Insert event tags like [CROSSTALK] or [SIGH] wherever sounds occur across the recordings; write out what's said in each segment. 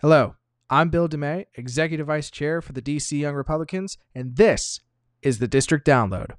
Hello, I'm Bill DeMay, Executive Vice Chair for the DC Young Republicans, and this is the District Download.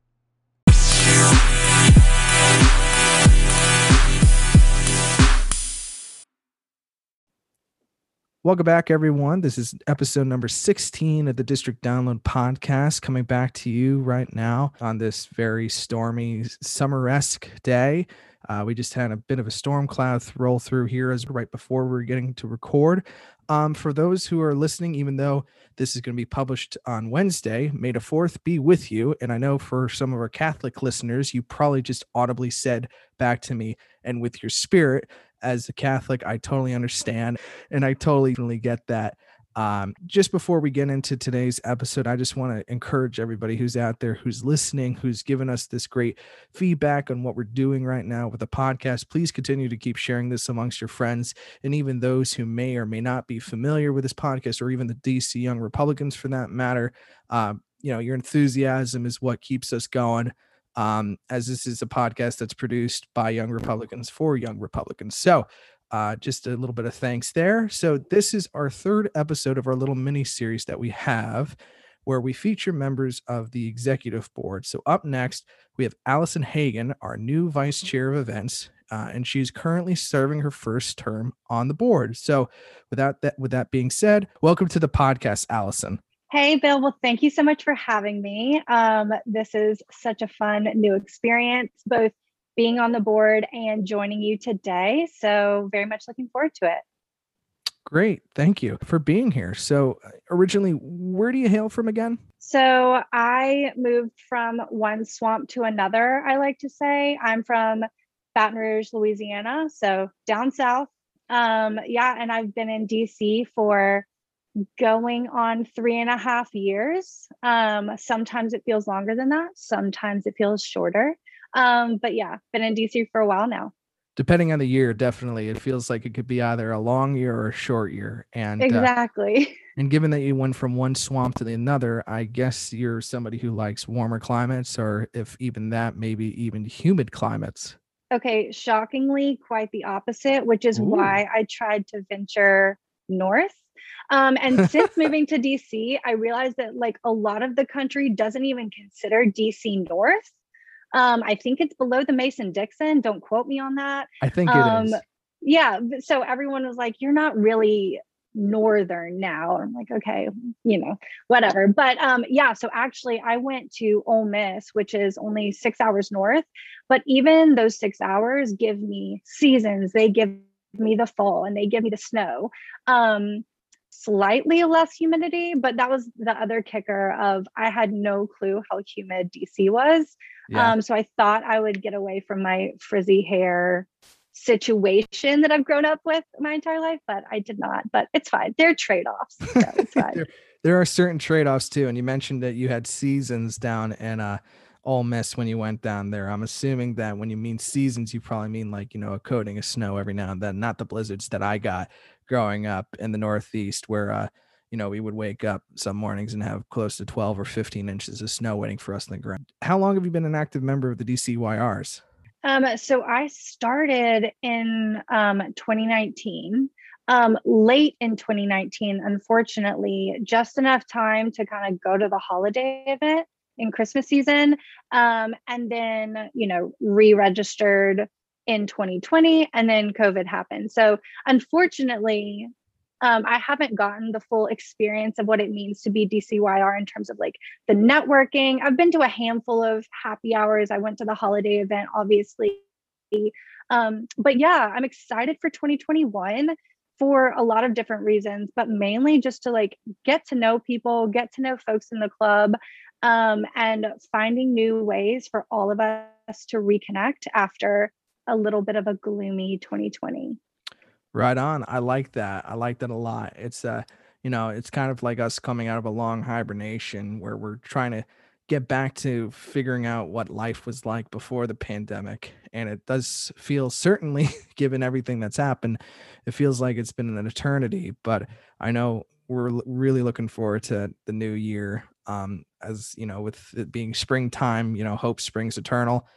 Welcome back, everyone. This is episode number 16 of the District Download podcast, coming back to you right now on this very stormy, summer esque day. Uh, we just had a bit of a storm cloud roll through here as right before we are getting to record. Um, for those who are listening, even though this is going to be published on Wednesday, May the 4th be with you. And I know for some of our Catholic listeners, you probably just audibly said back to me, and with your spirit as a Catholic, I totally understand and I totally get that. Um, just before we get into today's episode, I just want to encourage everybody who's out there, who's listening, who's given us this great feedback on what we're doing right now with the podcast. Please continue to keep sharing this amongst your friends and even those who may or may not be familiar with this podcast, or even the DC Young Republicans for that matter. Um, you know, your enthusiasm is what keeps us going um, as this is a podcast that's produced by young Republicans for young Republicans. So, uh, just a little bit of thanks there. So, this is our third episode of our little mini series that we have where we feature members of the executive board. So, up next, we have Allison Hagan, our new vice chair of events. Uh, and she's currently serving her first term on the board. So, without that, with that being said, welcome to the podcast, Allison. Hey, Bill. Well, thank you so much for having me. Um, this is such a fun new experience, both being on the board and joining you today. So, very much looking forward to it. Great. Thank you for being here. So, uh, originally, where do you hail from again? So, I moved from one swamp to another, I like to say. I'm from Baton Rouge, Louisiana. So, down south. Um, yeah. And I've been in DC for going on three and a half years. Um, sometimes it feels longer than that, sometimes it feels shorter. Um, but yeah, been in DC for a while now. Depending on the year, definitely, it feels like it could be either a long year or a short year. And exactly. Uh, [LAUGHS] and given that you went from one swamp to the another, I guess you're somebody who likes warmer climates, or if even that, maybe even humid climates. Okay, shockingly, quite the opposite, which is Ooh. why I tried to venture north um, and [LAUGHS] since moving to DC, I realized that like a lot of the country doesn't even consider DC North. Um, I think it's below the Mason Dixon. Don't quote me on that. I think it um, is. Yeah. So everyone was like, you're not really northern now. I'm like, okay, you know, whatever. But um, yeah, so actually I went to Ole Miss, which is only six hours north. But even those six hours give me seasons. They give me the fall and they give me the snow. Um, slightly less humidity, but that was the other kicker of I had no clue how humid DC was. Yeah. Um, so I thought I would get away from my frizzy hair situation that I've grown up with my entire life, but I did not. But it's fine. They're trade-offs. [LAUGHS] So it's fine. there, there, are certain trade-offs too. And you mentioned that you had seasons down in uh Ole Miss when you went down there. I'm assuming that when you mean seasons, you probably mean like, you know, a coating of snow every now and then, not the blizzards that I got growing up in the Northeast, where uh, you know, we would wake up some mornings and have close to 12 or 15 inches of snow waiting for us in the ground. How long have you been an active member of the DCYRs? Um, so I started in um, 2019, um, late in 2019, unfortunately, just enough time to kind of go to the holiday event in Christmas season. Um, and then, you know, re registered in 2020 and then COVID happened. So unfortunately, um, I haven't gotten the full experience of what it means to be DCYR in terms of like the networking. I've been to a handful of happy hours. I went to the holiday event, obviously. Um, but yeah, I'm excited for 2021 for a lot of different reasons, but mainly just to like get to know people, get to know folks in the club, um, and finding new ways for all of us to reconnect after a little bit of a gloomy 2020. Right on. I like that. I like that a lot. It's uh, you know, it's kind of like us coming out of a long hibernation where we're trying to get back to figuring out what life was like before the pandemic. And it does feel certainly, [LAUGHS] given everything that's happened, it feels like it's been an eternity. But I know we're really looking forward to the new year. Um, as you know, with it being springtime, you know, hope springs eternal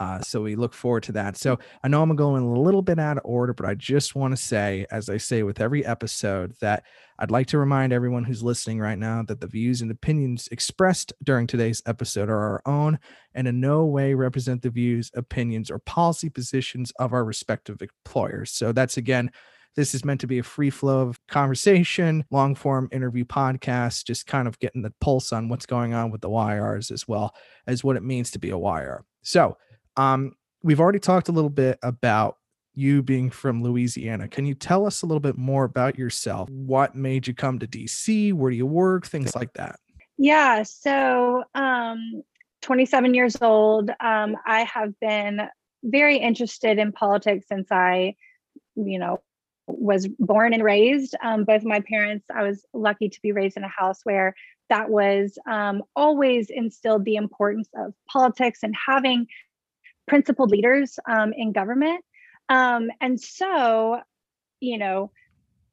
Uh, so we look forward to that. So I know I'm going a little bit out of order, but I just want to say, as I say with every episode, that I'd like to remind everyone who's listening right now that the views and opinions expressed during today's episode are our own and in no way represent the views, opinions, or policy positions of our respective employers. So that's again, this is meant to be a free flow of conversation, long form interview podcast, just kind of getting the pulse on what's going on with the YRs as well as what it means to be a YR. So, um, we've already talked a little bit about you being from Louisiana. Can you tell us a little bit more about yourself? What made you come to DC? Where do you work? Things like that. Yeah. So, um, 27 years old. Um, I have been very interested in politics since I, you know, was born and raised. Um, both my parents, I was lucky to be raised in a house where that was um, always instilled the importance of politics and having principled leaders um, in government. Um, and so, you know,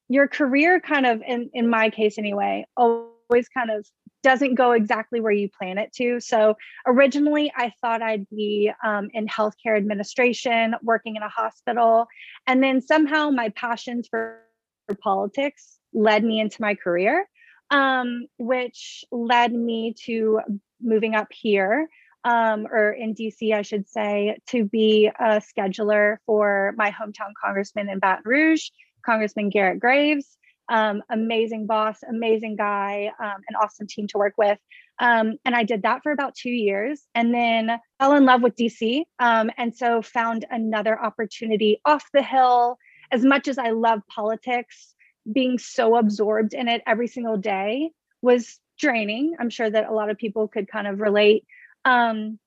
your career kind of, in, in my case anyway, always kind of doesn't go exactly where you plan it to. So originally, I thought I'd be um, in healthcare administration, working in a hospital. And then somehow my passions for, for politics led me into my career, um, which led me to moving up here um, or in DC, I should say, to be a scheduler for my hometown congressman in Baton Rouge, Congressman Garrett Graves. Um, amazing boss, amazing guy, um, an awesome team to work with. Um, and I did that for about two years and then fell in love with DC. Um, and so found another opportunity off the Hill. As much as I love politics, being so absorbed in it every single day was draining. I'm sure that a lot of people could kind of relate. Um,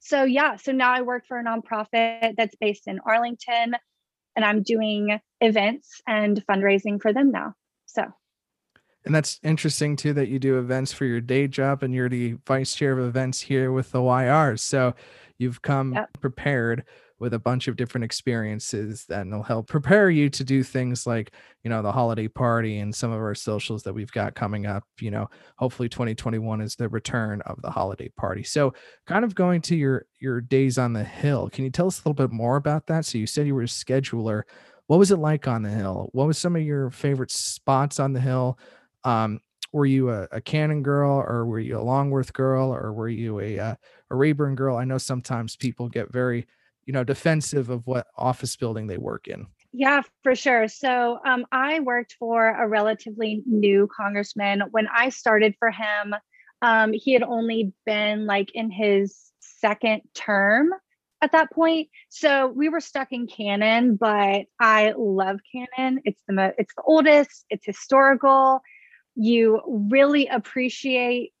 so yeah, so now I work for a nonprofit that's based in Arlington, and I'm doing events and fundraising for them now. So. And that's interesting too that you do events for your day job and you're the vice chair of events here with the YR. So you've come yep. prepared with a bunch of different experiences that will help [LAUGHS] prepare you to do things like you know the holiday party and some of our socials that we've got coming up you know hopefully 2021 is the return of the holiday party. So kind of going to your your days on the hill can you tell us a little bit more about that? So you said you were a scheduler. What was it like on the hill? What was some of your favorite spots on the hill? Um, were you a, a Cannon girl or were you a Longworth girl or were you a uh, a Rayburn girl? I know sometimes people get very you know defensive of what office building they work in. Yeah for sure. So um, i worked for a relatively new congressman. When i started for him um, he had only been like in his second term at that point. So we were stuck in Cannon but i love Cannon it's the mo- it's the oldest it's historical. You really appreciate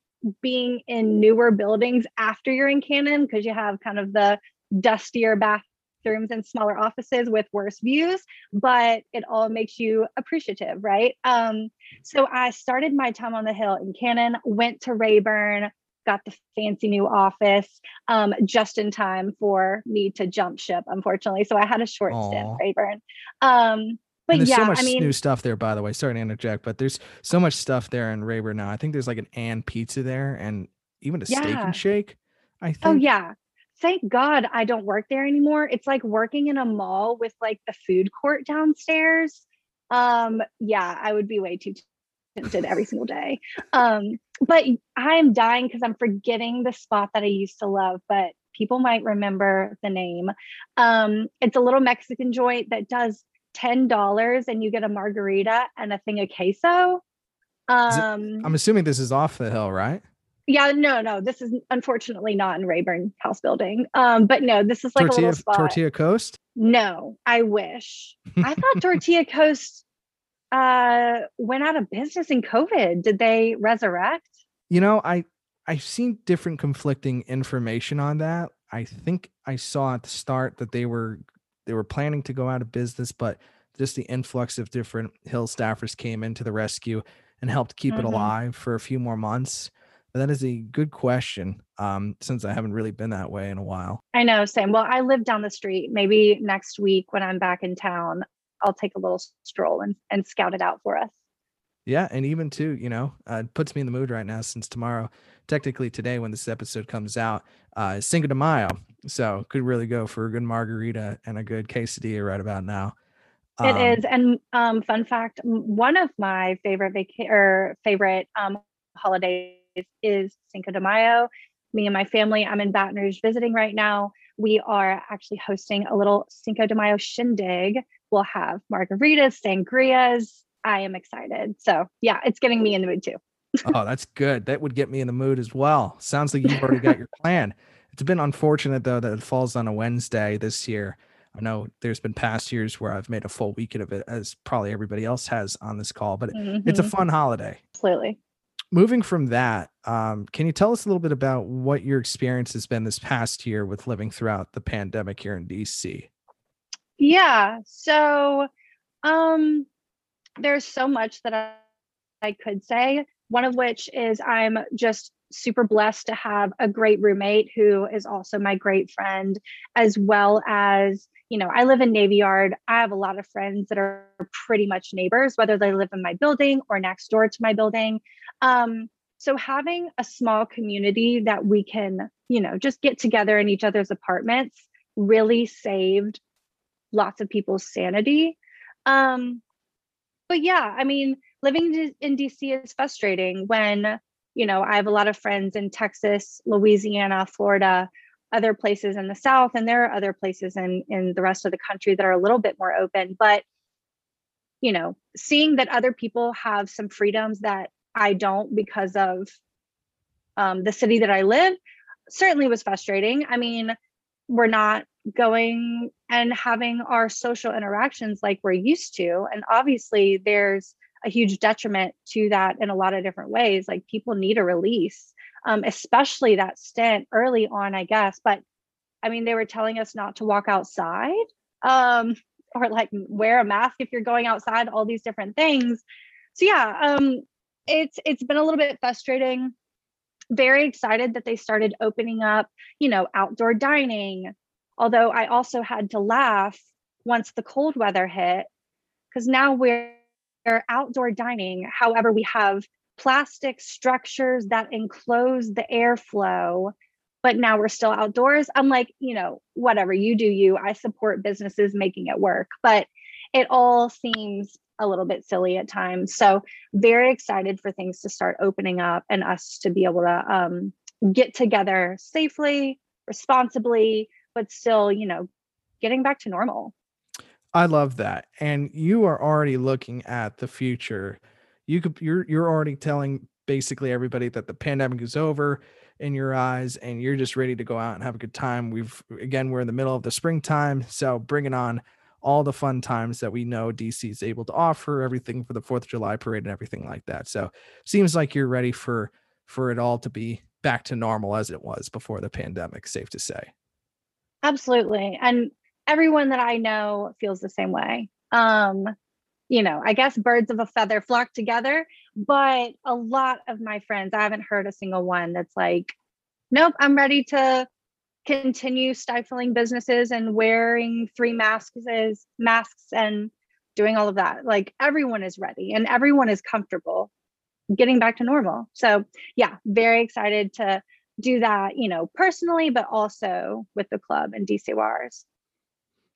being in newer buildings after you're in Cannon because you have kind of the dustier bathrooms and smaller offices with worse views, but it all makes you appreciative, right? Um, so I started my time on the Hill in Cannon, went to Rayburn, got the fancy new office um, just in time for me to jump ship, unfortunately. So I had a short Aww. stint Rayburn. Um, but there's yeah, so much I mean, new stuff there, by the way. Sorry to interject, but there's so much stuff there in Rayburn now. I think there's like an &pizza there and even a yeah. steak and shake. I oh, think. Oh yeah thank God I don't work there anymore. It's like working in a mall with like the food court downstairs. Um, yeah, I would be way too tempted every single day. Um, but I'm dying because I'm forgetting the spot that I used to love, but people might remember the name. Um, it's a little Mexican joint that does $10 and you get a margarita and a thing of queso. Um, it, I'm assuming this is off the hill, right? Yeah no no this is unfortunately not in rayburn house building. Um but no this is like tortilla, a little spot. tortilla coast? No i wish. [LAUGHS] I thought tortilla coast uh went out of business in covid. Did they resurrect? You know i i've seen different conflicting information on that. I think i saw at the start that they were they were planning to go out of business but just the influx of different hill staffers came into the rescue and helped keep mm-hmm. it alive for a few more months that is a good question. Um, since I haven't really been that way in a while. I know, same. Well, I live down the street. Maybe next week when I'm back in town, I'll take a little stroll and, and scout it out for us. Yeah, and even too, you know, uh, it puts me in the mood right now since tomorrow, technically today when this episode comes out, uh, is Cinco de Mayo, So could really go for a good margarita and a good quesadilla right about now. Um, it is, and um, fun fact: one of my favorite vaca- or favorite um, holidays is Cinco de Mayo. Me and my family, I'm in Baton Rouge visiting right now. We are actually hosting a little Cinco de Mayo shindig. We'll have margaritas, sangrias. I am excited. So yeah, it's getting me in the mood too. [LAUGHS] oh, that's good. That would get me in the mood as well. Sounds like you've already got your [LAUGHS] plan. It's been unfortunate though that it falls on a Wednesday this year. I know there's been past years where I've made a full weekend of it, as probably everybody else has on this call, but mm-hmm. it's a mm-hmm. fun holiday. Absolutely. Moving from that, um, can you tell us a little bit about what your experience has been this past year with living throughout the pandemic here in DC? Yeah. So um, there's so much that I, I could say. One of which is I'm just super blessed to have a great roommate who is also my great friend, as well as, you know, I live in Navy Yard. I have a lot of friends that are pretty much neighbors, whether they live in my building or next door to my building. Um, so having a small community that we can, you know, just get together in each other's apartments really saved lots of people's sanity. Um, but yeah, I mean, living in DC is frustrating when you know, I have a lot of friends in Texas, Louisiana, Florida, other places in the South, and there are other places in, in the rest of the country that are a little bit more open. But, you know, seeing that other people have some freedoms that I don't because of um, the city that I live certainly was frustrating. I mean, we're not going and having our social interactions like we're used to. And obviously, there's a huge detriment to that in a lot of different ways. Like people need a release, um, especially that stint early on, I guess. But I mean, they were telling us not to walk outside um, [LAUGHS] or like wear a mask if you're going outside, all these different things. So yeah, um, it's it's been a little bit frustrating. Very excited that they started opening up, you know, outdoor dining. Although I also had to laugh once the cold weather hit because now we're outdoor dining. However, we have plastic structures that enclose the airflow, but now we're still outdoors. I'm like, you know, whatever, you do you. I support businesses making it work, but it all seems a little bit silly at times. So, very excited for things to start opening up and us to be able to um, get together safely, responsibly, but still, you know, getting back to normal. I love that. And you are already looking at the future. You could you're you're already telling basically everybody that the pandemic is over in your eyes and you're just ready to go out and have a good time. We've again we're in the middle of the springtime, so bringing on all the fun times that we know DC is able to offer, everything for the 4th of July parade and everything like that. So, seems like you're ready for for it all to be back to normal as it was before the pandemic, safe to say. Absolutely. And everyone that I know feels the same way. Um, you know, I guess birds of a feather flock together, but a lot of my friends, I haven't heard a single one that's like, nope, I'm ready to continue stifling businesses and wearing three masks as masks and doing all of that. Like everyone is ready and everyone is comfortable getting back to normal. So yeah, very excited to do that, you know, personally, but also with the club and DCYRs.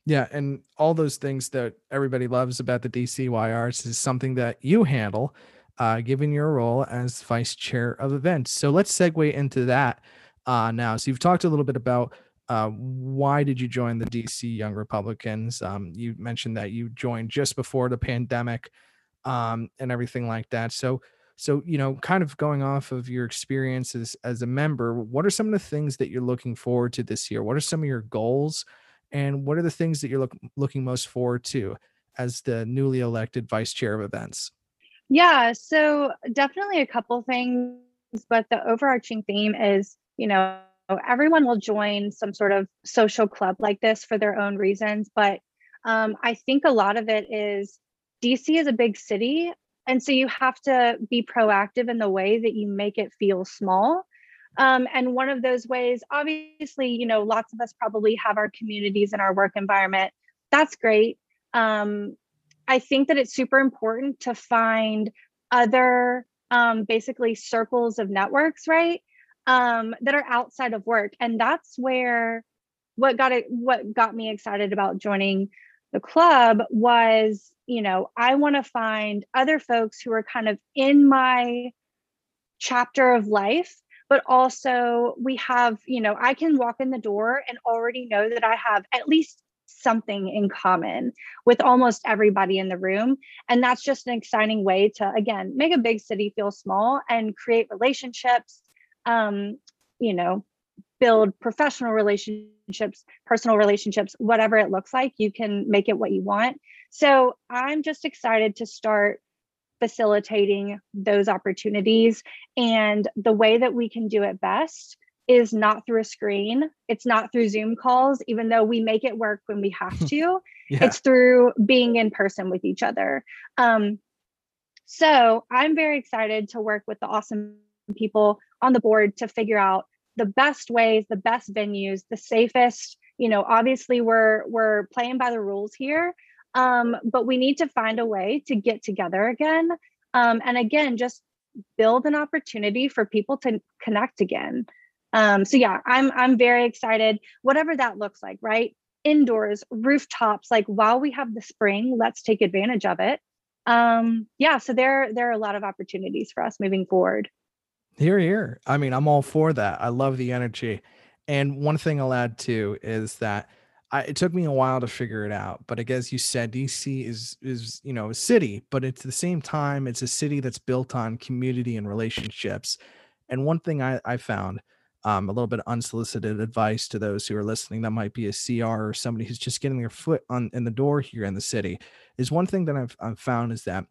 Yeah, and all those things that everybody loves about the DCYRs is something that you handle, uh, given your role as vice chair of events. So let's segue into that uh, now. So you've talked a little bit about uh, why did you join the DC Young Republicans? Um, you mentioned that you joined just before the pandemic um, and everything like that. So, so you know, kind of going off of your experiences as a member, what are some of the things that you're looking forward to this year? What are some of your goals? And what are the things that you're look, looking most forward to as the newly elected vice chair of events? Yeah so definitely a couple things but the overarching theme is you know everyone will join some sort of social club like this for their own reasons but um, i think a lot of it is dc is a big city and so you have to be proactive in the way that you make it feel small um, and one of those ways, obviously, you know, lots of us probably have our communities in our work environment. That's great. Um, I think that it's super important to find other um, basically circles of networks, right? Um, that are outside of work. And that's where what got it what got me excited about joining the club was you know i want to find other folks who are kind of in my chapter of life but also we have you know i can walk in the door and already know that i have at least something in common with almost everybody in the room and that's just an exciting way to again make a big city feel small and create relationships um you know build professional relationships personal relationships whatever it looks like you can make it what you want. So i'm just excited to start facilitating those opportunities and the way that we can do it best is not through a screen. It's not through Zoom calls, even though we make it work when we have [LAUGHS] to. yeah. It's through being in person with each other. Um, so I'm very excited to work with the awesome people on the board to figure out the best ways, the best venues, the safest. You know, obviously we're we're playing by the rules here, um, but we need to find a way to get together again. Um, and again, just build an opportunity for people to connect again. Um, so yeah, I'm I'm very excited. Whatever that looks like, right? Indoors, rooftops. Like while we have the spring, let's take advantage of it. Um, yeah, so there there are a lot of opportunities for us moving forward. Here, here. I mean, I'm all for that. I love the energy. And one thing I'll add too is that I, it took me a while to figure it out, but I guess you said DC is is you know a city, but it's the same time it's a city that's built on community and relationships. And one thing I, I found um, a little bit unsolicited advice to those who are listening that might be a CR or somebody who's just getting their foot on in the door here in the city is one thing that I've, I've found is that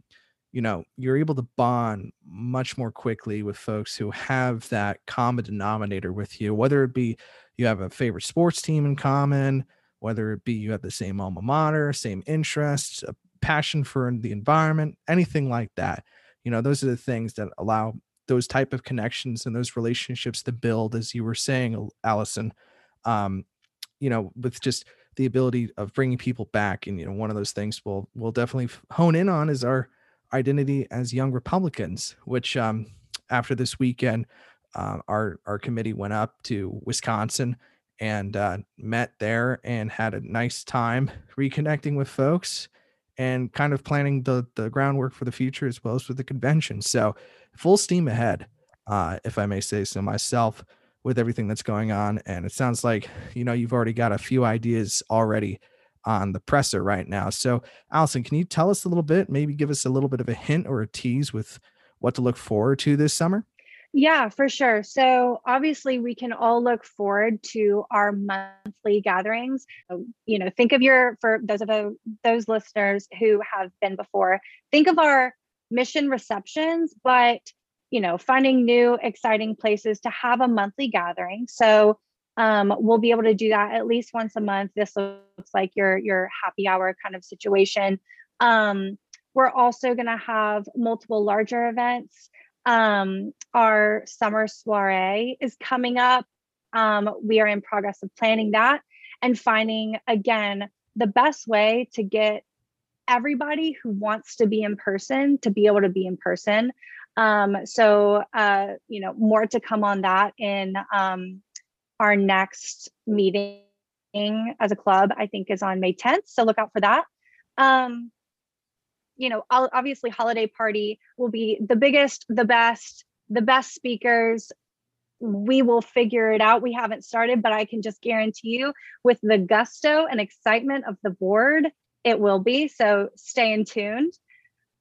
you know you're able to bond much more quickly with folks who have that common denominator with you whether it be you have a favorite sports team in common whether it be you have the same alma mater same interests a passion for the environment anything like that. You know those are the things that allow those type of connections and those relationships to build as you were saying allison. Um you know with just the ability of bringing people back and you know one of those things we'll we'll definitely hone in on is our identity as young republicans which um after this weekend uh, our our committee went up to wisconsin and uh, met there and had a nice time reconnecting with folks and kind of planning the the groundwork for the future as well as for the convention. So full steam ahead, uh, if I may say so myself, with everything that's going on. And it sounds like you know you've already got a few ideas already on the presser right now. So Allison, can you tell us a little bit, maybe give us a little bit of a hint or a tease with what to look forward to this summer? Yeah, for sure. So obviously, we can all look forward to our monthly gatherings. You know, think of your for those of those listeners who have been before. Think of our mission receptions, but you know, finding new exciting places to have a monthly gathering. So um, we'll be able to do that at least once a month. This looks like your your happy hour kind of situation. Um, we're also going to have multiple larger events um, our summer soiree is coming up. Um, we are in progress of planning that and finding again the best way to get everybody who wants to be in person to be able to be in person. Um, so, uh, you know, more to come on that in um, our next meeting as a club, I think is on May 10th. So look out for that. Um, you know, obviously holiday party will be the biggest, the best, the best speakers. We will figure it out. We haven't started, but I can just guarantee you with the gusto and excitement of the board, it will be. So stay in tuned.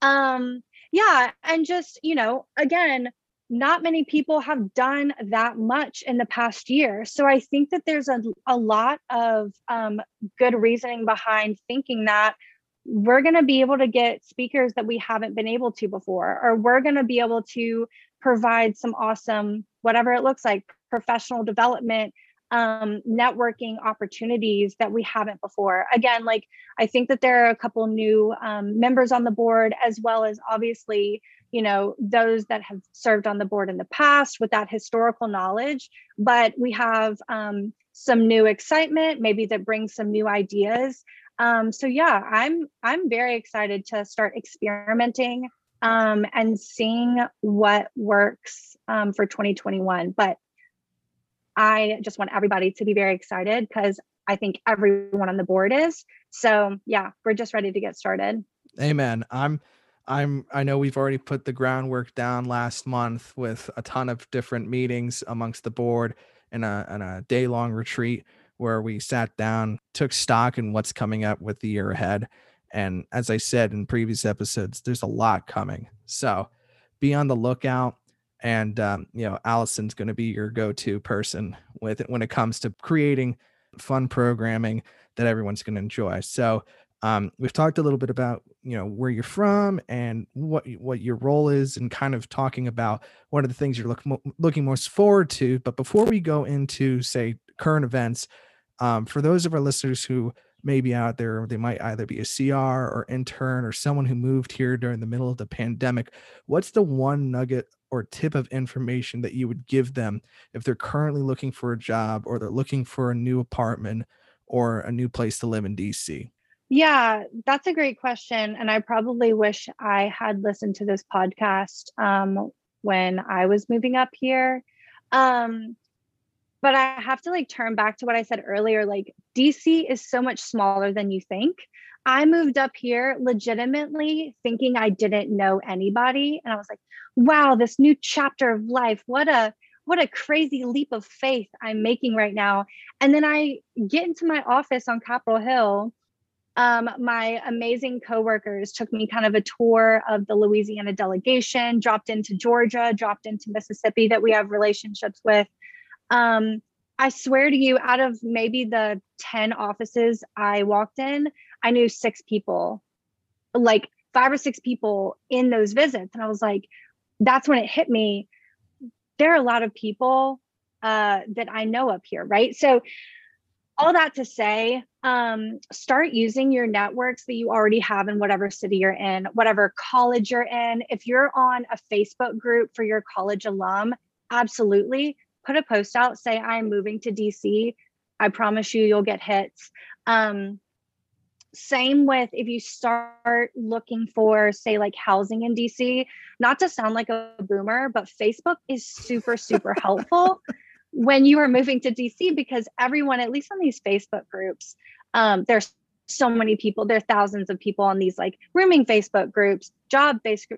Um, yeah, and just, you know, again, not many people have done that much in the past year. So I think that there's a, a lot of um, good reasoning behind thinking that we're going to be able to get speakers that we haven't been able to before, or we're going to be able to provide some awesome, whatever it looks like, professional development, um, networking opportunities that we haven't before. Again, like I think that there are a couple new um, members on the board, as well as obviously, you know, those that have served on the board in the past with that historical knowledge. But we have um, some new excitement, maybe that brings some new ideas um, so yeah, I'm I'm very excited to start experimenting um, and seeing what works um, for 2021. But I just want everybody to be very excited because I think everyone on the board is. So yeah, we're just ready to get started. Amen. I'm I'm I know we've already put the groundwork down last month with a ton of different meetings amongst the board and a and a day long retreat where we sat down, took stock in what's coming up with the year ahead. And as I said in previous episodes, there's a lot coming. So be on the lookout. And um, you know, Allison's going to be your go-to person with it when it comes to creating fun programming that everyone's going to enjoy. So um, we've talked a little bit about you know where you're from and what what your role is, and kind of talking about what are the things you're look, looking most forward to. But before we go into say current events, um, for those of our listeners who may be out there, they might either be a CR or intern or someone who moved here during the middle of the pandemic. What's the one nugget or tip of information that you would give them if they're currently looking for a job or they're looking for a new apartment or a new place to live in DC? Yeah, that's a great question. And I probably wish I had listened to this podcast um, when I was moving up here. Um, but I have to like turn back to what I said earlier. Like, DC is so much smaller than you think. I moved up here legitimately thinking I didn't know anybody. And I was like, wow, this new chapter of life. What a what a crazy leap of faith I'm making right now. And then I get into my office on Capitol Hill um, my amazing coworkers took me kind of a tour of the Louisiana delegation, dropped into Georgia, dropped into Mississippi that we have relationships with. Um, I swear to you, out of maybe the 10 offices I walked in, I knew six people, like five or six people in those visits. And I was like, that's when it hit me. There are a lot of people uh, that I know up here, right? So all that to say, um, start using your networks that you already have in whatever city you're in, whatever college you're in. If you're on a Facebook group for your college alum, absolutely put a post out, say, I'm moving to DC. I promise you, you'll get hits. Um, same with if you start looking for, say, like housing in DC, not to sound like a boomer, but Facebook is super, super [LAUGHS] helpful when you are moving to DC because everyone, at least on these Facebook groups, um, there's so many people. There are thousands of people on these like rooming Facebook groups, job based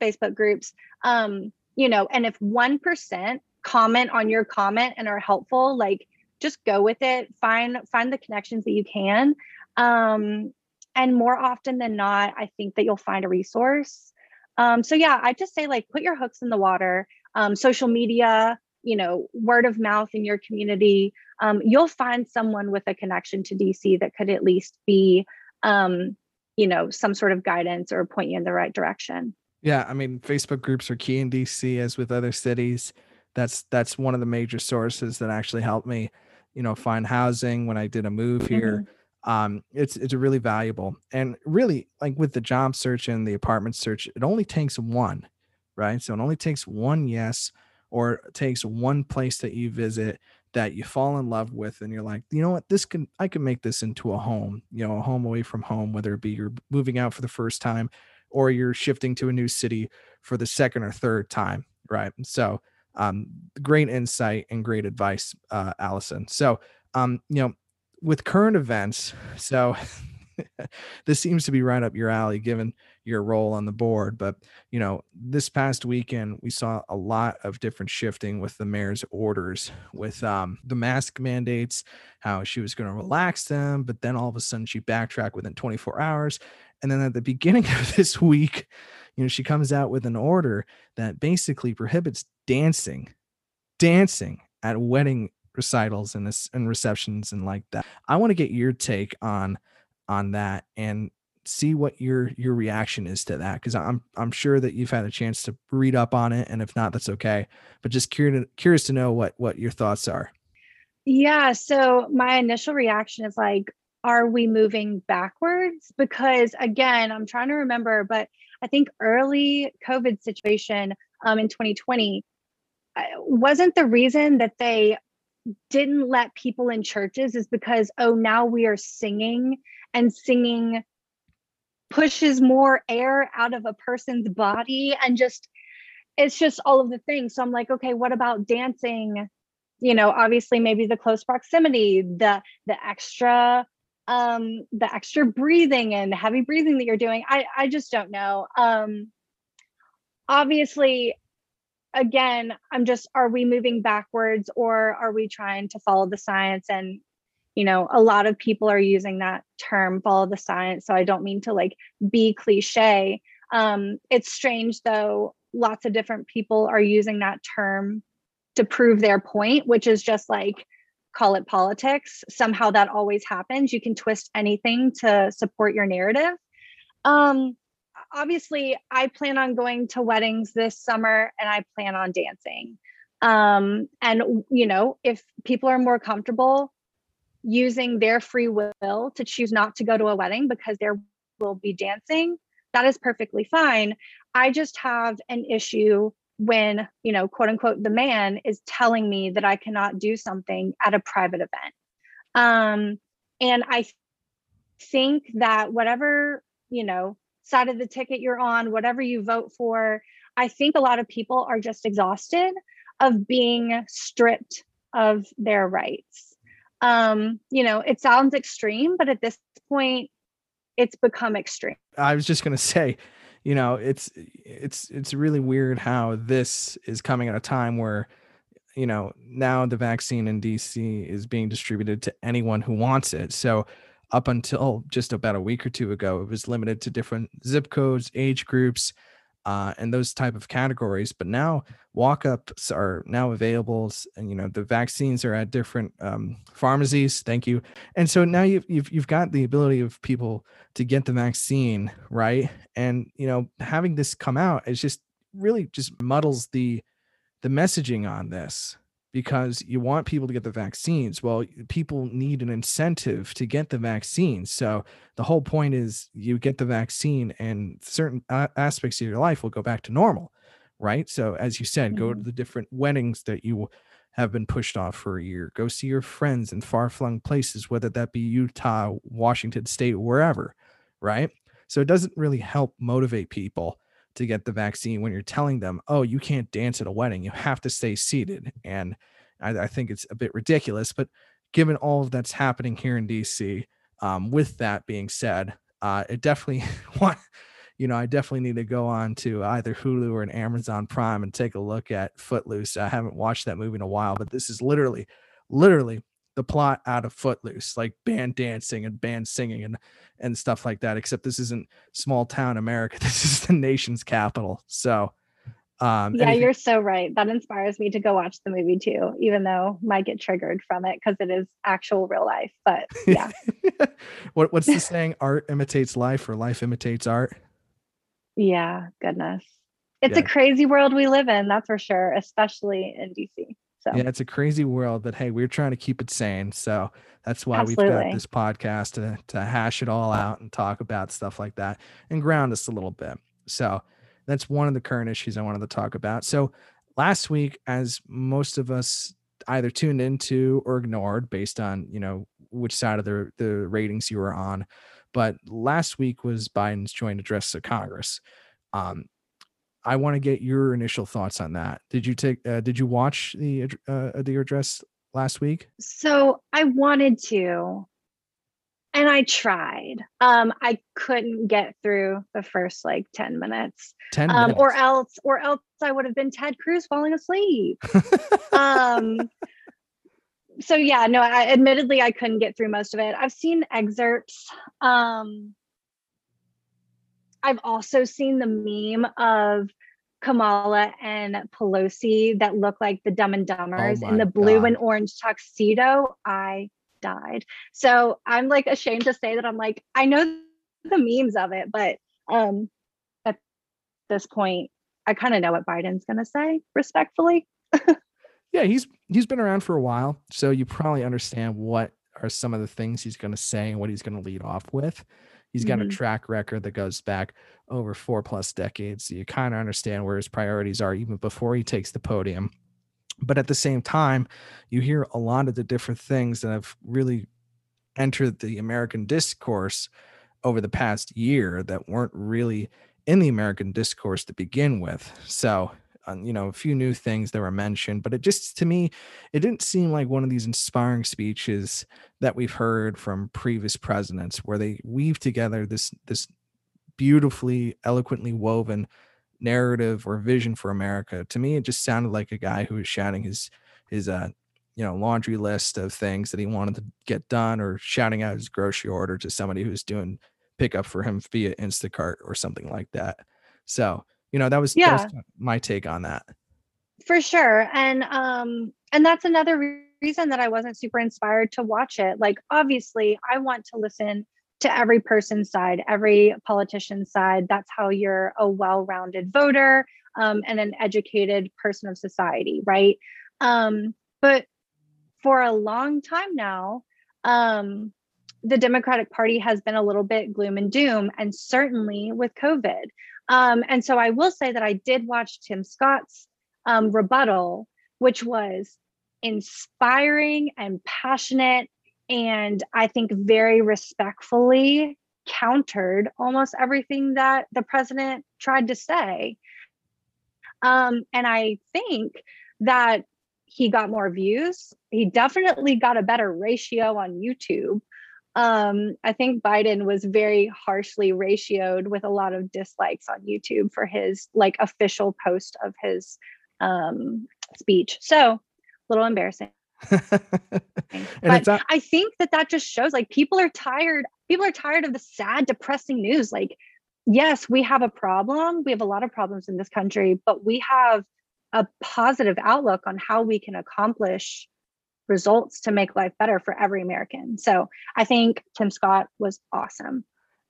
Facebook groups. Um, you know, and if one percent comment on your comment and are helpful, like just go with it. Find find the connections that you can. Um, and more often than not, I think that you'll find a resource. Um, so yeah, I just say like put your hooks in the water. Um, social media, you know word of mouth in your community um, you'll find someone with a connection to dc that could at least be um, you know some sort of guidance or point you in the right direction yeah i mean facebook groups are key in dc as with other cities that's that's one of the major sources that actually helped me you know find housing when i did a move here. Mm-hmm. um it's it's really valuable. And really like with the job search and the apartment search it only takes one right? So it only takes one yes or takes one place that you visit that you fall in love with and you're like you know what? This can i can make this into a home you know a home away from home whether it be you're moving out for the first time or you're shifting to a new city for the second or third time right? So um great insight and great advice uh allison so um you know with current events so [LAUGHS] this seems to be right up your alley given your role on the board. But, you know, this past weekend, we saw a lot of different shifting with the mayor's orders with um, the mask mandates, how she was going to relax them, but then all of a sudden she backtracked within 24 hours. And then at the beginning [LAUGHS] of this week, you know, she comes out with an order that basically prohibits dancing, dancing at wedding recitals and, this, and receptions and like that. I want to get your take on on that and see what your your reaction is to that because I'm I'm sure that you've had a chance to read up on it and if not that's okay but just curious curious to know what what your thoughts are. Yeah, so my initial reaction is like are we moving backwards because again I'm trying to remember but I think early COVID situation um, in 2020 uh, wasn't the reason that they didn't let people in churches is because oh now we are singing and singing pushes more air out of a person's body and just it's just all of the things. So i'm like okay what about dancing? You know obviously maybe the close proximity the the extra um the extra breathing and heavy breathing that you're doing i i just don't know. Um obviously again i'm just are we moving backwards or are we trying to follow the science? And you know a lot of people are using that term follow the science. So i don't mean to like be cliche. Um it's strange though lots of different people are using that term to prove their point which is just like call it politics. Somehow that always happens. You can twist anything to support your narrative. Um, obviously, I plan on going to weddings this summer and I plan on dancing. Um, and, you know, if people are more comfortable using their free will to choose not to go to a wedding because there will be dancing, that is perfectly fine. I just have an issue when you know quote unquote the man is telling me that i cannot do something at a private event. Um and i think that whatever you know side of the ticket you're on whatever you vote for i think a lot of people are just exhausted of being stripped of their rights. Um you know it sounds extreme but at this point it's become extreme. I was just going to say you know it's it's it's really weird how this is coming at a time where you know now the vaccine in dc is being distributed to anyone who wants it. So up until just about a week or two ago it was limited to different zip codes age groups uh, and those type of categories. But now walk-ups are now available, and you know the vaccines are at different um, pharmacies. Thank you. And so now you've, you've you've got the ability of people to get the vaccine, right? And you know having this come out is just really just muddles the the messaging on this because you want people to get the vaccines. Well, people need an incentive to get the vaccine. So the whole point is you get the vaccine and certain aspects of your life will go back to normal, right? So as you said, mm-hmm. go to mm-hmm. the different weddings that you have been pushed off for a year. Go see your friends in far-flung places, whether that be Utah, Washington state, wherever, right? So it doesn't really help motivate people to get the vaccine when you're telling them, oh, you can't dance at a wedding. You have to stay seated. And I, I think it's a bit ridiculous. But given all of that's happening here in DC, um, with that being said, uh, it definitely [LAUGHS] want, you know, I definitely need to go on to either Hulu or an Amazon Prime and take a look at Footloose. I haven't watched that movie in a while, but this is literally, literally the plot out of Footloose, like band dancing and band singing and and stuff like that. Except this isn't small town America. [LAUGHS] This is the nation's capital. So, um, yeah, anything- you're so right. That inspires me to go watch the movie too, even though I might get triggered from it because it is actual real life. But yeah, [LAUGHS] what what's the saying? Art imitates life, or life imitates art. Yeah, goodness, it's yeah. a crazy world we live in. That's for sure, especially in DC. So yeah, it's a crazy world, but hey, we're trying to keep it sane. So that's why Absolutely. we've got this podcast to to hash it all out and talk about stuff like that and ground us a little bit. So that's one of the current issues I wanted to talk about. So last week, as most of us either tuned into or ignored based on, you know, which side of the the ratings you were on. But last week was Biden's joint address to Congress. Um, I want to get your initial thoughts on that. Did you take? Uh, did you watch the uh, the address last week? So I wanted to, and I tried. Um, I couldn't get through the first like ten minutes. Ten um, or else, or else I would have been Ted Cruz falling asleep. [LAUGHS] um. So yeah, no. I, admittedly, I couldn't get through most of it. I've seen excerpts. Um I've also seen the meme of Kamala and Pelosi that look like the Dumb and Dumbers oh in the blue God. and orange tuxedo. I died. So I'm like ashamed to say that I'm like, I know the memes of it, but um at this point, I kind of know what Biden's gonna say, respectfully. [LAUGHS] yeah, he's he's been around for a while, so you probably understand what are some of the things he's gonna say and what he's gonna lead off with. He's got mm-hmm. a track record that goes back over four plus decades. So you kind of understand where his priorities are even before he takes the podium. But at the same time, you hear a lot of the different things that have really entered the American discourse over the past year that weren't really in the American discourse to begin with. So uh, you know a few new things that were mentioned but it just to me it didn't seem like one of these inspiring speeches that we've heard from previous presidents where they weave together this this beautifully eloquently woven narrative or vision for america. To me it just sounded like a guy who was shouting his his uh you know laundry list of things that he wanted to get done or shouting out his grocery order to somebody who's doing pickup for him via instacart or something like that. So you know that was, yeah. that was my take on that for sure and um and that's another reason that i wasn't super inspired to watch it like obviously i want to listen to every person's side every politician's side that's how you're a well-rounded voter um, and an educated person of society right um, but for a long time now um, the democratic party has been a little bit gloom and doom and certainly with covid um, and so I will say that I did watch Tim Scott's um, rebuttal, which was inspiring and passionate, and I think very respectfully countered almost everything that the president tried to say. Um, and I think that he got more views. He definitely got a better ratio on YouTube um, I think Biden was very harshly ratioed with a lot of dislikes on YouTube for his like official post of his um, speech. So a little embarrassing. [LAUGHS] but not- I think that that just shows like people are tired. People are tired of the sad, depressing news. Like, yes, we have a problem. We have a lot of problems in this country, but we have a positive outlook on how we can accomplish results to make life better for every American. So I think Tim Scott was awesome.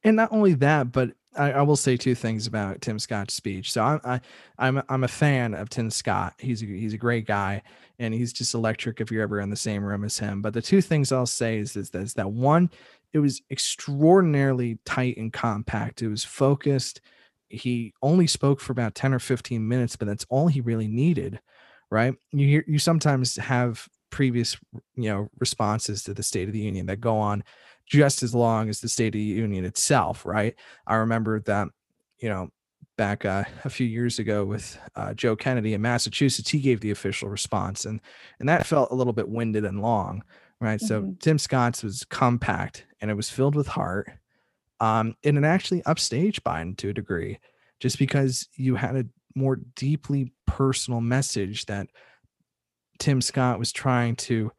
And not only that, but I, I will say two things about Tim Scott's speech. So I'm I, I'm I'm a fan of Tim Scott. He's a, he's a great guy, and he's just electric if you're ever in the same room as him. But the two things I'll say is is, that one, it was extraordinarily tight and compact. It was focused. He only spoke for about 10 or 15 minutes, but that's all he really needed right you hear you sometimes have previous you know responses to the state of the union that go on just as long as the state of the union itself right i remember that you know back uh, a few years ago with uh, joe kennedy in massachusetts he gave the official response and and that felt a little bit winded and long right mm-hmm. so tim scott's was compact and it was filled with heart um and it actually upstaged biden to a degree just because you had a more deeply personal message that Tim Scott was trying to,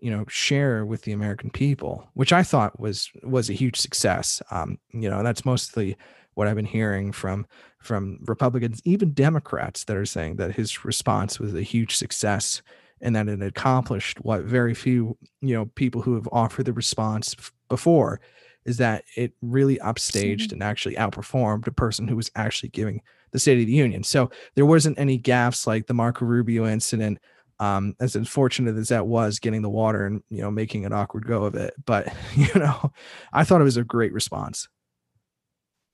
you know, share with the American people, which I thought was was a huge success. Um, you know, that's mostly what I've been hearing from from Republicans, even Democrats, that are saying that his response was a huge success and that it accomplished what very few, you know, people who have offered the response before is that it really upstaged and actually outperformed a person who was actually giving the State of the Union. So there wasn't any gaffes like the Marco Rubio incident um, as unfortunate as that was getting the water and you know making an awkward go of it. But [LAUGHS] you know i thought it was a great response.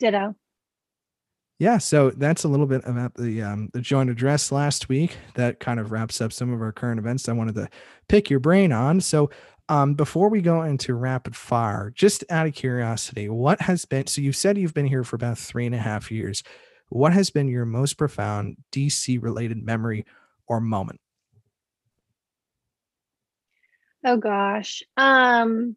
Ditto. Yeah so that's a little bit about the um, the joint address last week that kind of wraps up some of our current events i wanted to pick your brain on. So um, before we go into rapid fire just out of curiosity what has been so you said you've been here for about three and a half years. What has been your most profound dc related memory or moment Oh gosh. Um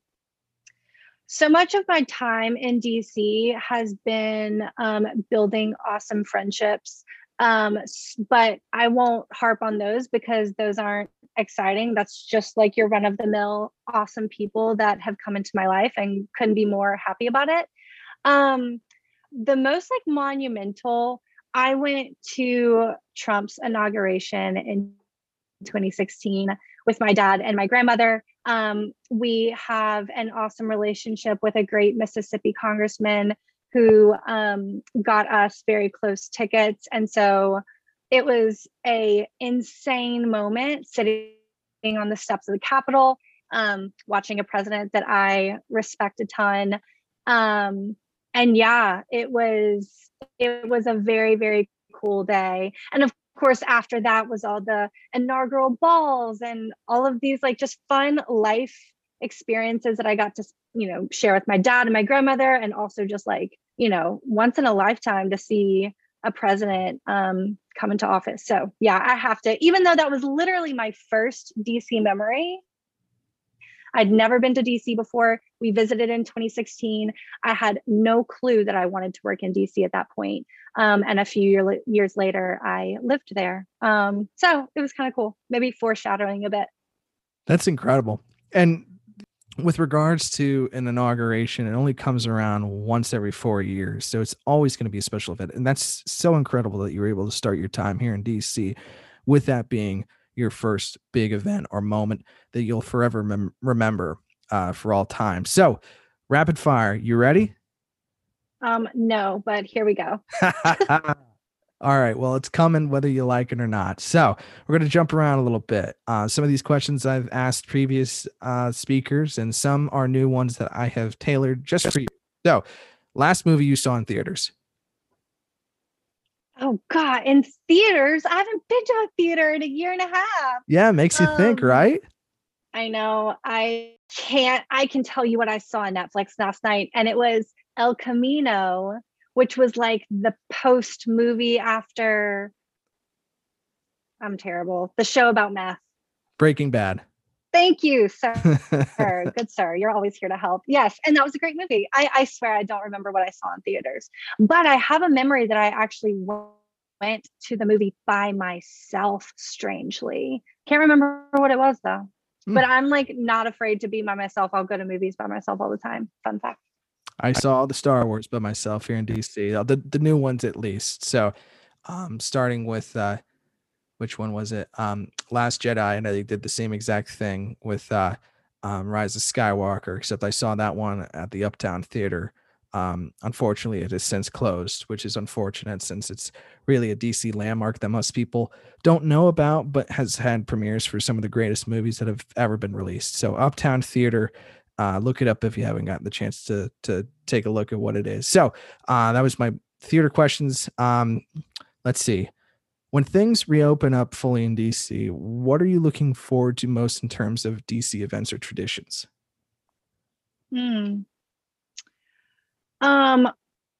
so much of my time in DC has been um, building awesome friendships. Um, but I won't harp on those because those aren't exciting. That's just like your run of the mill, awesome people that have come into my life and couldn't be more happy about it. Um, the most like monumental, I went to Trump's inauguration in 2016 with my dad and my grandmother. Um, we have an awesome relationship with a great Mississippi congressman who um, got us very close tickets. And so it was a insane moment sitting on the steps of the Capitol, um, watching a president that I respect a ton. Um, and yeah, it was it was a very very cool day. And of course, after that was all the inaugural balls and all of these like just fun life experiences that I got to, you know, share with my dad and my grandmother. And also just like, you know, once in a lifetime to see a president um, come into office. So yeah, I have to, even though that was literally my first DC memory. I'd never been to DC before. We visited in 2016. I had no clue that I wanted to work in DC at that point. Um, and a few year, years later, I lived there. Um, so it was kind of cool, maybe foreshadowing a bit. That's incredible. And with regards to an inauguration, it only comes around once every four years. So it's always going to be a special event. And that's so incredible that you were able to start your time here in DC with that being your first big event or moment that you'll forever mem- remember uh, for all time. So, rapid fire, you ready? Um, no, but here we go. [LAUGHS] All right. Well, it's coming whether you like it or not. So we're going to jump around a little bit. Uh, some of these questions I've asked previous uh, speakers, and some are new ones that I have tailored just for you. So, last movie you saw in theaters? Oh God, in theaters, I haven't been to a theater in a year and a half. Yeah, it makes you um, think, right? I know. I can't. I can tell you what I saw on Netflix last night, and it was El Camino which was like the post movie after I'm terrible. The show about meth. Breaking Bad. Thank you, sir. [LAUGHS] Good sir. You're always here to help. Yes. And that was a great movie. I, I swear I don't remember what I saw in theaters, but I have a memory that I actually went to the movie by myself, strangely. Can't remember what it was though. Mm. But I'm like not afraid to be by myself. I'll go to movies by myself all the time. Fun fact. I saw the Star Wars by myself here in DC, uh, the the new ones at least. So, um, starting with uh, which one was it? Um, Last Jedi, and I did the same exact thing with uh, um, Rise of Skywalker, except I saw that one at the Uptown Theater. Um, unfortunately, it has since closed, which is unfortunate since it's really a DC landmark that most people don't know about, but has had premieres for some of the greatest movies that have ever been released. So, Uptown Theater uh, look it up if you haven't gotten the chance to to take a look at what it is. So uh, that was my theater questions. Um, let's see. When things reopen up fully in DC, what are you looking forward to most in terms of DC events or traditions? Hmm. Um,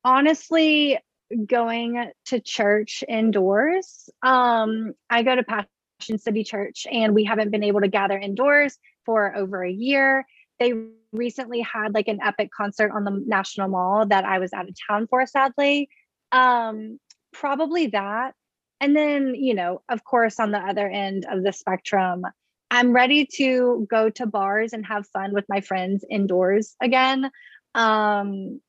honestly, going to church indoors. Um, I go to Passion City Church, and we haven't been able to gather indoors for over a year they recently had like an epic concert on the National Mall that I was out of town for, sadly. Um, probably that. And then, you know, of course, on the other end of the spectrum, I'm ready to go to bars and have fun with my friends indoors again. Um,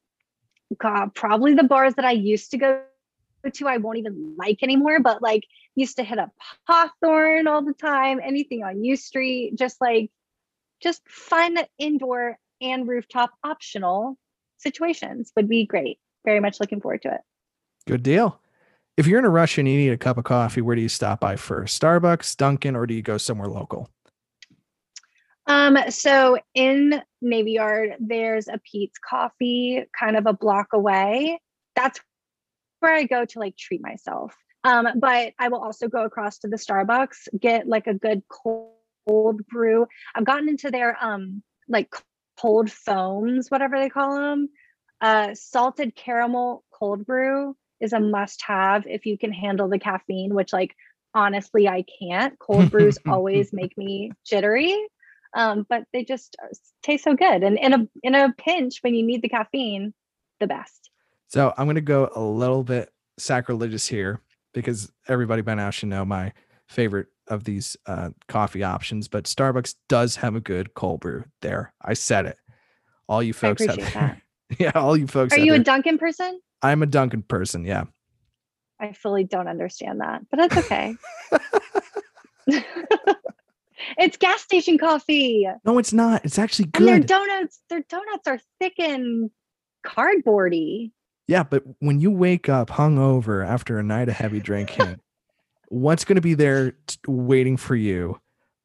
God, probably the bars that I used to go to, I won't even like anymore, but like used to hit up Hawthorne all the time, anything on U Street, just like just fun indoor and rooftop optional situations would be great. Very much looking forward to it. Good deal. If you're in a rush and you need a cup of coffee, where do you stop by first? Starbucks, Dunkin', or do you go somewhere local? Um, so in Navy Yard, there's a Peet's Coffee kind of a block away. That's where I go to like treat myself. Um, but I will also go across to the Starbucks, get like a good cold brew. I've gotten into their um like cold foams, whatever they call them. Uh, salted caramel cold brew is a must have if you can handle the caffeine, which like honestly I can't. Cold brews [LAUGHS] always make me jittery. Um, but they just uh, taste so good. And in a in a pinch when you need the caffeine, the best. So I'm gonna go a little bit sacrilegious here because everybody by now should know my favorite of these uh, coffee options, but Starbucks does have a good cold brew there. I said it. All you folks out there. [LAUGHS] yeah, all you folks. Are you there. a Dunkin' person? I'm a Dunkin' person. Yeah. I fully don't understand that, but that's okay. [LAUGHS] [LAUGHS] it's gas station coffee. No, it's not. It's actually good. And their donuts, their donuts are thick and cardboardy. Yeah, but when you wake up hungover after a night of heavy [LAUGHS] drinking, what's going to be there t- waiting for you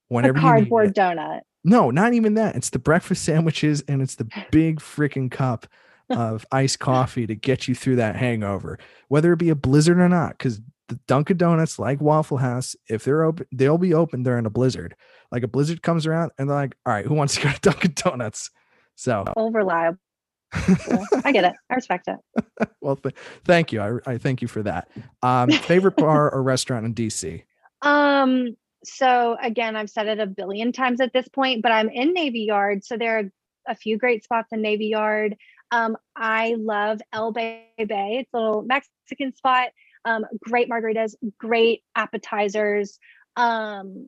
whenever a cardboard donut. No, not even that. It's the breakfast sandwiches and it's the big freaking cup of iced [LAUGHS] coffee to get you through that hangover, whether it be a blizzard or not. Because the Dunkin' Donuts, like Waffle House, if they're open, they'll be open during a blizzard. Like a blizzard comes around and they're like, all right, who wants to go to [LAUGHS] Dunkin' Donuts? So all reliable. I get it. I respect it. [LAUGHS] well, th- thank you. I, I thank you for that. Um, favorite bar or restaurant in DC? Um, so again, I've said it a billion times at this point, but I'm in Navy Yard, so there are a few great spots in Navy Yard. Um, I love El Bebe. It's a little Mexican spot. Um, great margaritas, great appetizers. Um,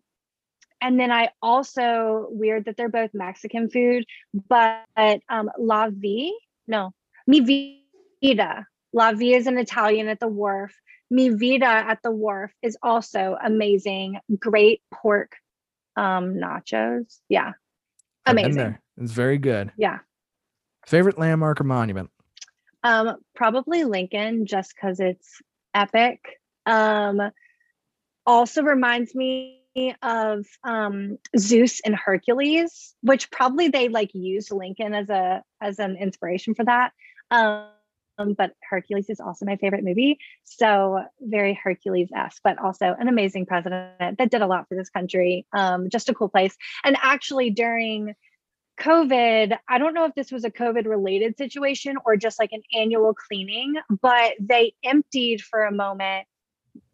and then I also weird that they're both Mexican food, but um, La Vie, no, Mi Vida. La Vie is an Italian at the wharf. Mi Vida at the wharf is also amazing. Great pork um, nachos. Yeah, amazing. It's very good. Yeah. Favorite landmark or monument? Um, probably Lincoln, just because it's epic. Um, also reminds me of um, Zeus and Hercules, which probably they like used Lincoln as a as an inspiration for that. Um, but Hercules is also my favorite movie, so very Hercules esque, but also an amazing president that did a lot for this country. Um, just a cool place, and actually during COVID, I don't know if this was a COVID related situation or just like an annual cleaning, but they emptied for a moment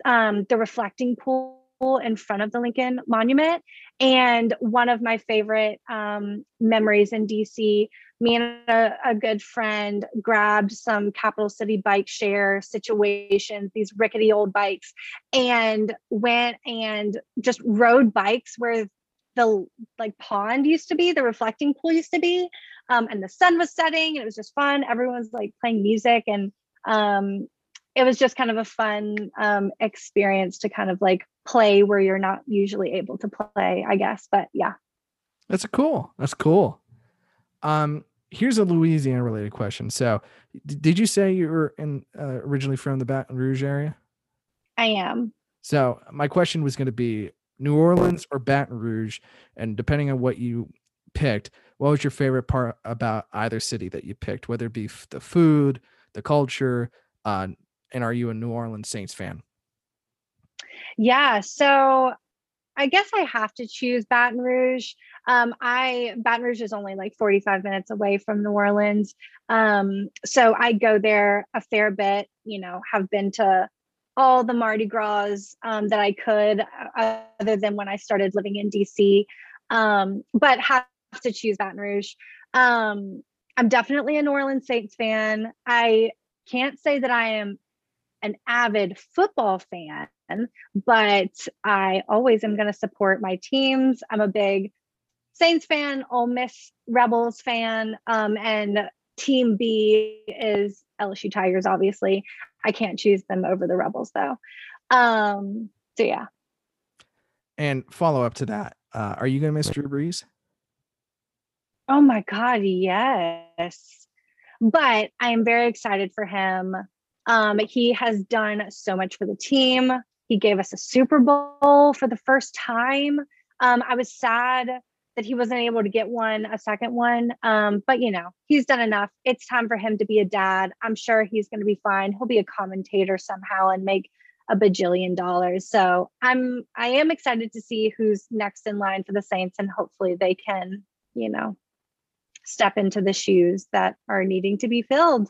um, the reflecting pool in front of the Lincoln Monument. And one of my favorite um, memories in DC, me and a, a, good friend grabbed some capital city bike share situations, these rickety old bikes, and went and just rode bikes where the like pond used to be, the reflecting pool used to be. Um, and the sun was setting and it was just fun. Everyone was like playing music and um, it was just kind of a fun um, experience to kind of like play where you're not usually able to play, I guess. But yeah. That's a cool. That's cool. Um, here's a Louisiana related question. So, d- did you say you were in uh, originally from the Baton Rouge area? I am. So, my question was going to be New Orleans or Baton Rouge, and depending on what you picked, what was your favorite part about either city that you picked, whether it be the food, the culture, uh, and are you a New Orleans Saints fan? Yeah, so I guess I have to choose Baton Rouge. Um, I Baton Rouge is only like 45 minutes away from New Orleans. Um, so I go there a fair bit, you know, have been to all the Mardi Gras um, that I could, uh, other than when I started living in DC. Um, but have to choose Baton Rouge. Um, I'm definitely a New Orleans Saints fan. I can't say that I am an avid football fan, but I always am going to support my teams. I'm a big Saints fan, Ole Miss Rebels fan, um, and Team B is LSU Tigers, obviously. I can't choose them over the Rebels though. Um, so yeah. And follow up to that, uh, are you gonna miss Drew Brees? Oh my god, yes. But I am very excited for him. Um, he has done so much for the team. He gave us a Super Bowl for the first time. Um, I was sad that he wasn't able to get one, a second one. Um, but you know, he's done enough. It's time for him to be a dad. I'm sure he's going to be fine. He'll be a commentator somehow and make a bajillion dollars. So I'm, I am excited to see who's next in line for the Saints, and hopefully they can, you know, step into the shoes that are needing to be filled.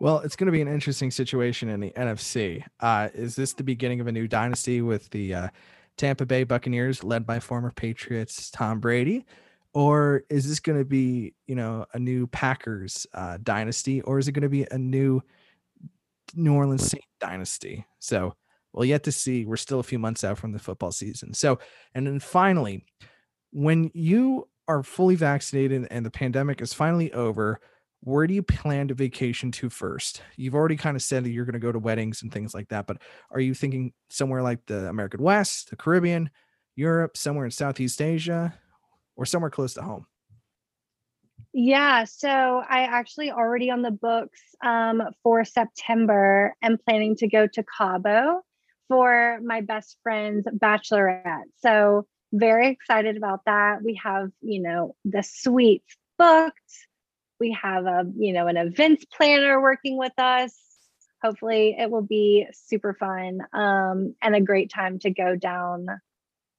Well, it's going to be an interesting situation in the NFC. Uh, is this the beginning of a new dynasty with the uh, Tampa Bay Buccaneers, led by former Patriots Tom Brady? Or is this going to be, you know, a new Packers uh, dynasty, or is it going to be a new New Orleans Saint dynasty? So we'll yet to see. We're still a few months out from the football season. So, and then finally, when you are fully vaccinated and the pandemic is finally over, where do you plan to vacation to first? You've already kind of said that you're going to go to weddings and things like that, but are you thinking somewhere like the American West, the Caribbean, Europe, somewhere in Southeast Asia, or somewhere close to home? Yeah, so I actually already on the books um, for September am planning to go to Cabo for my best friend's bachelorette. So very excited about that. We have, you know, the suites booked we have a you know an events planner working with us hopefully it will be super fun um, and a great time to go down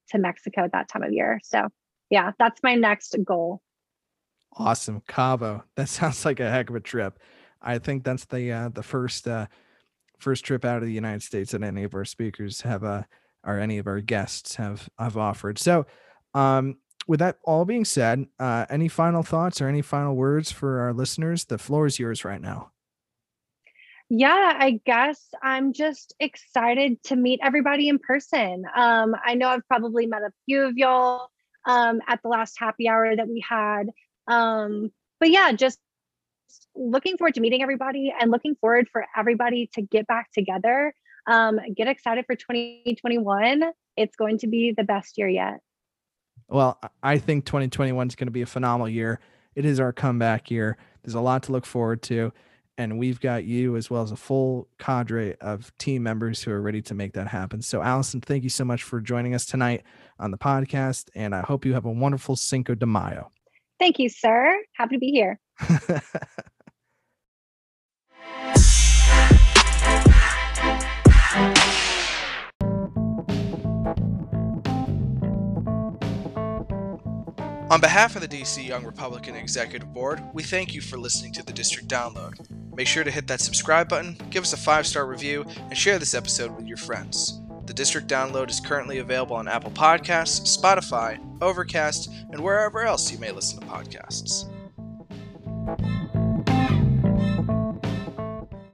to mexico at that time of year so yeah that's my next goal Awesome, Cabo. That [LAUGHS] sounds like a heck of a trip. I think that's the uh, the first uh, first trip out of the United States that any of our speakers have uh, or any of our guests have have offered. So, um, with that all being said, uh, any final thoughts or any final words for our listeners? The floor is yours right now. Yeah, I guess I'm just excited to meet everybody in person. Um, I know I've probably met a few of y'all um, at the last happy hour that we had. Um, but yeah, just looking forward to meeting everybody and looking forward for everybody to get back together. Um, get excited for 2021. It's going to be the best year yet. Well, I think 2021 is going to be a phenomenal year. It is our comeback year. There's a lot to look forward to. And we've got you as well as a full cadre of team members who are ready to make that happen. So, Allison, thank you so much for joining us tonight on the podcast. And I hope you have a wonderful Cinco de Mayo. Thank you, sir. Happy to be here. [LAUGHS] On behalf of the DC Young Republican Executive Board, we thank you for listening to the District Download. Make sure to hit that subscribe button, give us a five star review, and share this episode with your friends. The District Download is currently available on Apple Podcasts, Spotify, Overcast, and wherever else you may listen to podcasts.